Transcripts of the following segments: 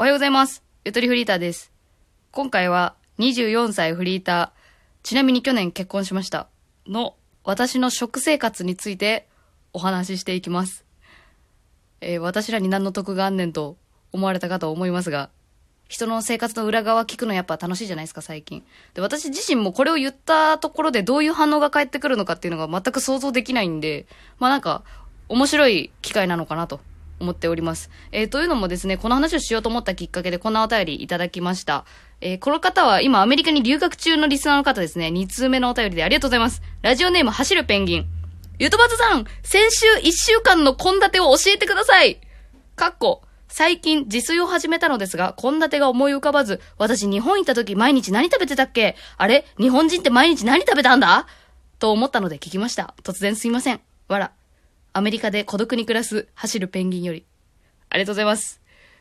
おはようございます。ゆとりフリーターです。今回は24歳フリーター、ちなみに去年結婚しました。の私の食生活についてお話ししていきます。えー私らに何の得があんねんと思われたかと思いますが、人の生活の裏側聞くのやっぱ楽しいじゃないですか、最近。で、私自身もこれを言ったところでどういう反応が返ってくるのかっていうのが全く想像できないんで、まあなんか、面白い機会なのかなと思っております。えーというのもですね、この話をしようと思ったきっかけでこんなお便りいただきました。えーこの方は今アメリカに留学中のリスナーの方ですね。2通目のお便りでありがとうございます。ラジオネーム走るペンギン。ゆとばずさん、先週1週間の献立を教えてくださいかっこ、最近自炊を始めたのですが、献立が思い浮かばず、私日本行った時毎日何食べてたっけ？あれ？日本人って毎日何食べたんだ？と思ったので聞きました。突然すいません。わら。アメリカで孤独に暮らす走るペンギンより。ありがとうございます。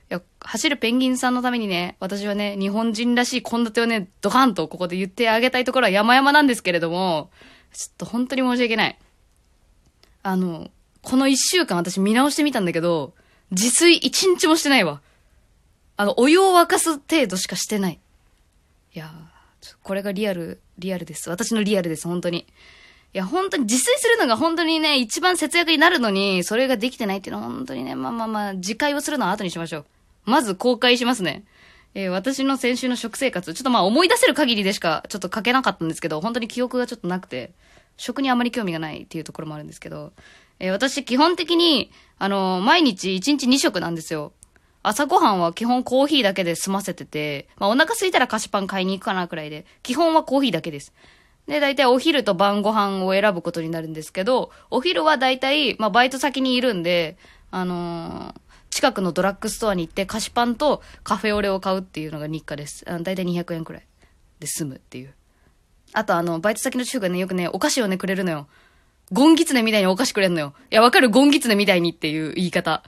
いや、走るペンギンさんのためにね、私はね、日本人らしい献立をね、ドカンとここで言ってあげたいところは山々なんですけれども、ちょっと本当に申し訳ない。あの、この一週間私見直してみたんだけど、自炊一日もしてないわ。あの、お湯を沸かす程度しかしてない。いやこれがリアル、リアルです。私のリアルです、本当に。いや、本当に自炊するのが本当にね、一番節約になるのに、それができてないっていうのは本当にね、まあまあまあ、自戒をするのは後にしましょう。まず公開しますね。えー私の先週の食生活、ちょっとまあ思い出せる限りでしかちょっと書けなかったんですけど、本当に記憶がちょっとなくて、食にあまり興味がないっていうところもあるんですけど、えー私基本的に、あのー毎日1日2食なんですよ。朝ごはんは基本コーヒーだけで済ませてて、まあお腹空いたら菓子パン買いに行くかなくらいで、基本はコーヒーだけです。で、大体お昼と晩ご飯を選ぶことになるんですけど、お昼は大体、まあバイト先にいるんで、あのー近くのドラッグストアに行って菓子パンとカフェオレを買うっていうのが日課です。あの大体200円くらいで済むっていう。あとあの、バイト先の主婦がね、よくね、お菓子をね、くれるのよ。ゴンギツネみたいにお菓子くれるのよ。いや、わかる？ゴンギツネみたいにっていう言い方。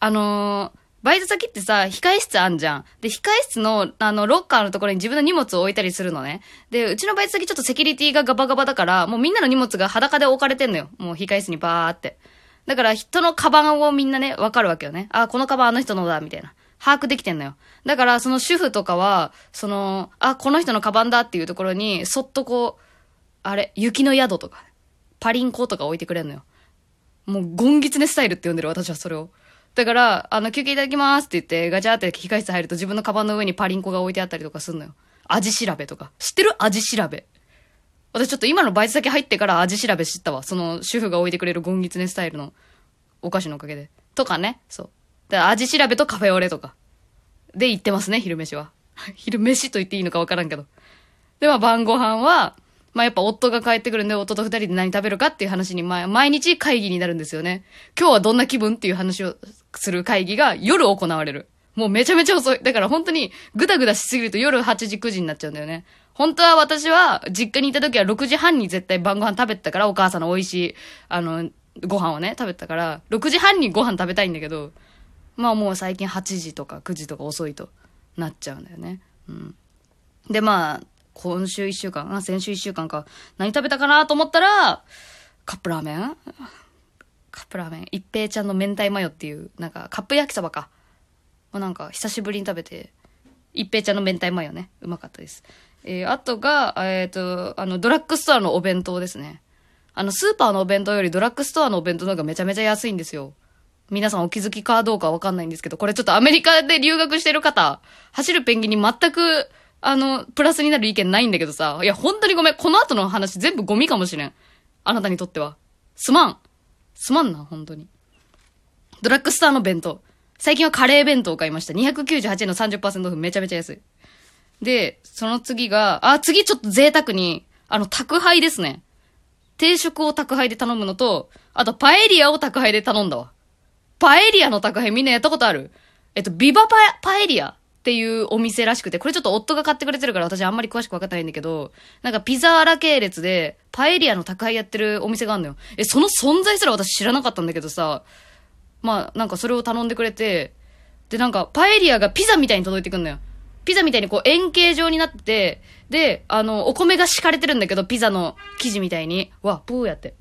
あのーバイト先ってさ、控室あんじゃん。で、控室の、あの、ロッカーのところに自分の荷物を置いたりするのね。で、うちのバイト先ちょっとセキュリティがガバガバだから、もうみんなの荷物が裸で置かれてんのよ。もう控室にバーって。だから人のカバンをみんなね、わかるわけよね。あ、このカバンあの人のだ、みたいな。把握できてんのよ。だから、その主婦とかは、その、あ、この人のカバンだっていうところに、そっとこう、あれ、雪の宿とか、パリンコとか置いてくれんのよ。もう、ゴンギツネスタイルって呼んでる、私はそれを。だから、あの、休憩いただきますって言って、ガチャって控室入ると自分のカバンの上にパリンコが置いてあったりとかすんのよ。味調べとか。知ってる？味調べ。私ちょっと今のバイト先入ってから味調べ知ったわ。その主婦が置いてくれるゴンギツネスタイルのお菓子のおかげで。とかね。そう。だから味調べとカフェオレとか。で行ってますね、昼飯は。昼飯と言っていいのかわからんけど。で、まあ晩ご飯は、まあやっぱ夫が帰ってくるんで、夫と二人で何食べるかっていう話に、まあ毎日会議になるんですよね。今日はどんな気分っていう話をする会議が夜行われる。もうめちゃめちゃ遅い。だから本当にぐだぐだしすぎると夜8時9時になっちゃうんだよね。本当は私は実家にいた時は6時半に絶対晩ご飯食べてたから、お母さんの美味しい、あの、ご飯をね、食べてたから、6時半にご飯食べたいんだけど、まあもう最近8時とか9時とか遅いとなっちゃうんだよね。うん。で、まあ、今週1週間、あ先週1週間か、何食べたかなと思ったら、カップラーメンカップラーメン。一平ちゃんの明太マヨっていう、なんか、カップ焼きそばか。まあなんか、久しぶりに食べて、一平ちゃんの明太マヨね。うまかったです。えー、あとが、えっ、と、あの、ドラッグストアのお弁当ですね。あの、スーパーのお弁当よりドラッグストアのお弁当の方がめちゃめちゃ安いんですよ。皆さんお気づきかどうかわかんないんですけど、これちょっとアメリカで留学してる方、走るペンギンに全く、あの、プラスになる意見ないんだけどさ、いや、本当にごめん。この後の話全部ゴミかもしれん。あなたにとっては。すまん。すまんな、本当に。ドラッグストアの弁当。最近はカレー弁当を買いました。298円の30%オフめちゃめちゃ安い。で、その次が、あ、次ちょっと贅沢に、あの、宅配ですね。定食を宅配で頼むのと、あとパエリアを宅配で頼んだわ。パエリアの宅配みんなやったことある？えっと、ビバパパエリアっていうお店らしくて、これちょっと夫が買ってくれてるから私あんまり詳しくわかってないんだけど、なんかピザーラ系列でパエリアの宅配やってるお店があるのよ。え、その存在すら私知らなかったんだけどさ、まあなんかそれを頼んでくれて、でなんかパエリアがピザみたいに届いてくんのよ。ピザみたいにこう円形状になって、で、あの、お米が敷かれてるんだけど、ピザの生地みたいに。わ、ブーやって。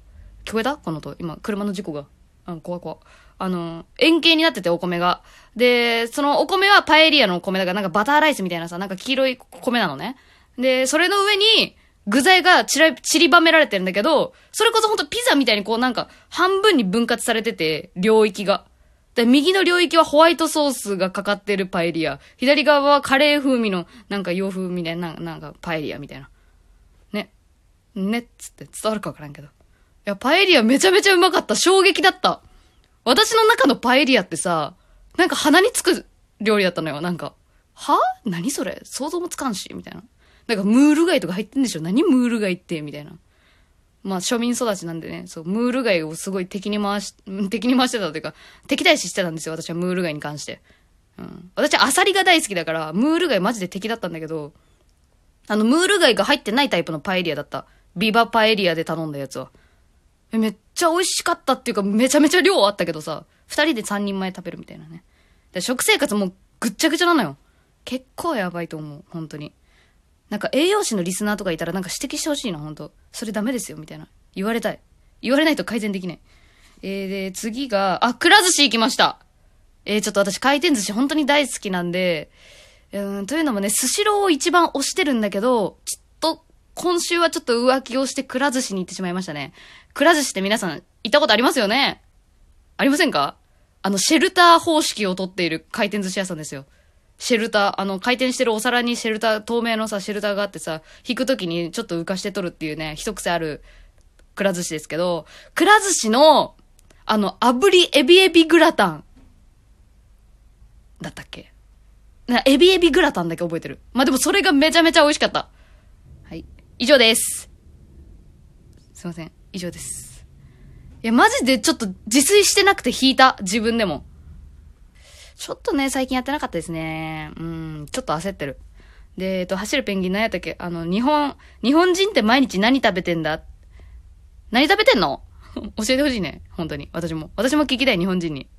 聞こえた？この音。今、車の事故が。うん、怖い怖い。あの、円形になっててお米が。で、そのお米はパエリアのお米だからなんかバターライスみたいなさ、なんか黄色い米なのね。で、それの上に具材が散ら、散りばめられてるんだけど、それこそほんとピザみたいにこうなんか半分に分割されてて、領域が。で、右の領域はホワイトソースがかかってるパエリア。左側はカレー風味のなんか洋風みたいな、なんかパエリアみたいな。ね。ねっつって伝わるかわからんけど。いや、パエリアめちゃめちゃうまかった。衝撃だった。私の中のパエリアってさ、なんか鼻につく料理だったのよ。なんか、は？何それ？想像もつかんしみたいな。なんかムール貝とか入ってんでしょ？何ムール貝って、みたいな。まあ庶民育ちなんでね、そう、ムール貝をすごい敵に回し、敵に回してたというか、敵対視してたんですよ、私はムール貝に関して。うん。私はアサリが大好きだから、ムール貝マジで敵だったんだけど、あの、ムール貝が入ってないタイプのパエリアだった。ビバパエリアで頼んだやつは。めっちゃ美味しかったっていうか、めちゃめちゃ量あったけどさ、二人で三人前食べるみたいなね。食生活もぐっちゃぐちゃなのよ。結構やばいと思う、本当に。なんか栄養士のリスナーとかいたらなんか指摘してほしいな、本当それダメですよ、みたいな。言われたい。言われないと改善できない。えー、で、次が、あ、くら寿司行きましたえー、ちょっと私回転寿司本当に大好きなんで、うん、というのもね、スシローを一番推してるんだけど、ちっ、今週はちょっと浮気をしてくら寿司に行ってしまいましたね。くら寿司って皆さん行ったことありますよね？ありませんか？あの、シェルター方式をとっている回転寿司屋さんですよ。シェルター、あの、回転してるお皿にシェルター、透明のさ、シェルターがあってさ、引くときにちょっと浮かして取るっていうね、一癖ある、くら寿司ですけど、くら寿司の、あの、炙りエビエビグラタン。だったっけ？な、エビエビグラタンだけ覚えてる。まあ、でもそれがめちゃめちゃ美味しかった。以上です。すいません。以上です。いや、マジでちょっと自炊してなくて引いた。自分でも。ちょっとね、最近やってなかったですね。うん、ちょっと焦ってる。で、えっと、走るペンギン何やったっけ？あの、日本、日本人って毎日何食べてんだ？何食べてんの？教えてほしいね。本当に。私も。私も聞きたい、日本人に。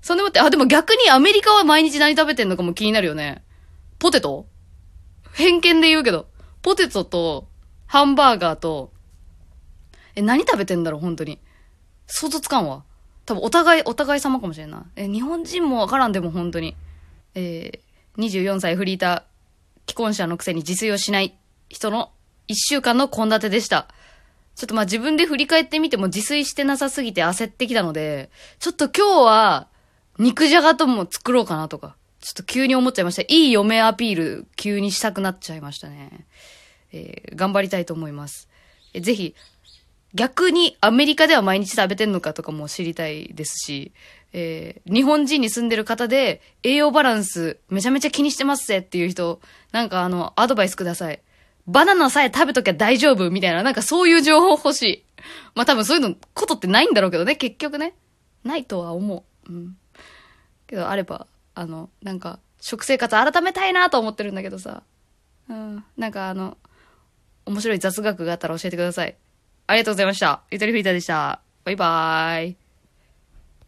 そんでもって、あ、でも逆にアメリカは毎日何食べてんのかも気になるよね。ポテト？偏見で言うけど。ポテトと、ハンバーガーと、え、何食べてんだろう、本当に。想像つかんわ。多分お互い、お互い様かもしれんな。え、日本人もわからんでも本当に。えー、24歳フリーター、既婚者のくせに自炊をしない人の1週間の献立でした。ちょっとまあ自分で振り返ってみても自炊してなさすぎて焦ってきたので、ちょっと今日は肉じゃがとも作ろうかなとか、ちょっと急に思っちゃいました。いい嫁アピール急にしたくなっちゃいましたね。えー、頑張りたいと思います。えぜひ、逆にアメリカでは毎日食べてんのかとかも知りたいですし、えー、日本人に住んでる方で栄養バランスめちゃめちゃ気にしてますぜっていう人、なんかあの、アドバイスください。バナナさえ食べときゃ大丈夫みたいな、なんかそういう情報欲しい。まあ多分そういうの、ことってないんだろうけどね、結局ね。ないとは思う。うん。けどあれば、あの、なんか、食生活改めたいなと思ってるんだけどさ。うん。なんかあの、面白い雑学があったら教えてください。ありがとうございました。ゆとりフリーターでした。バイバーイ。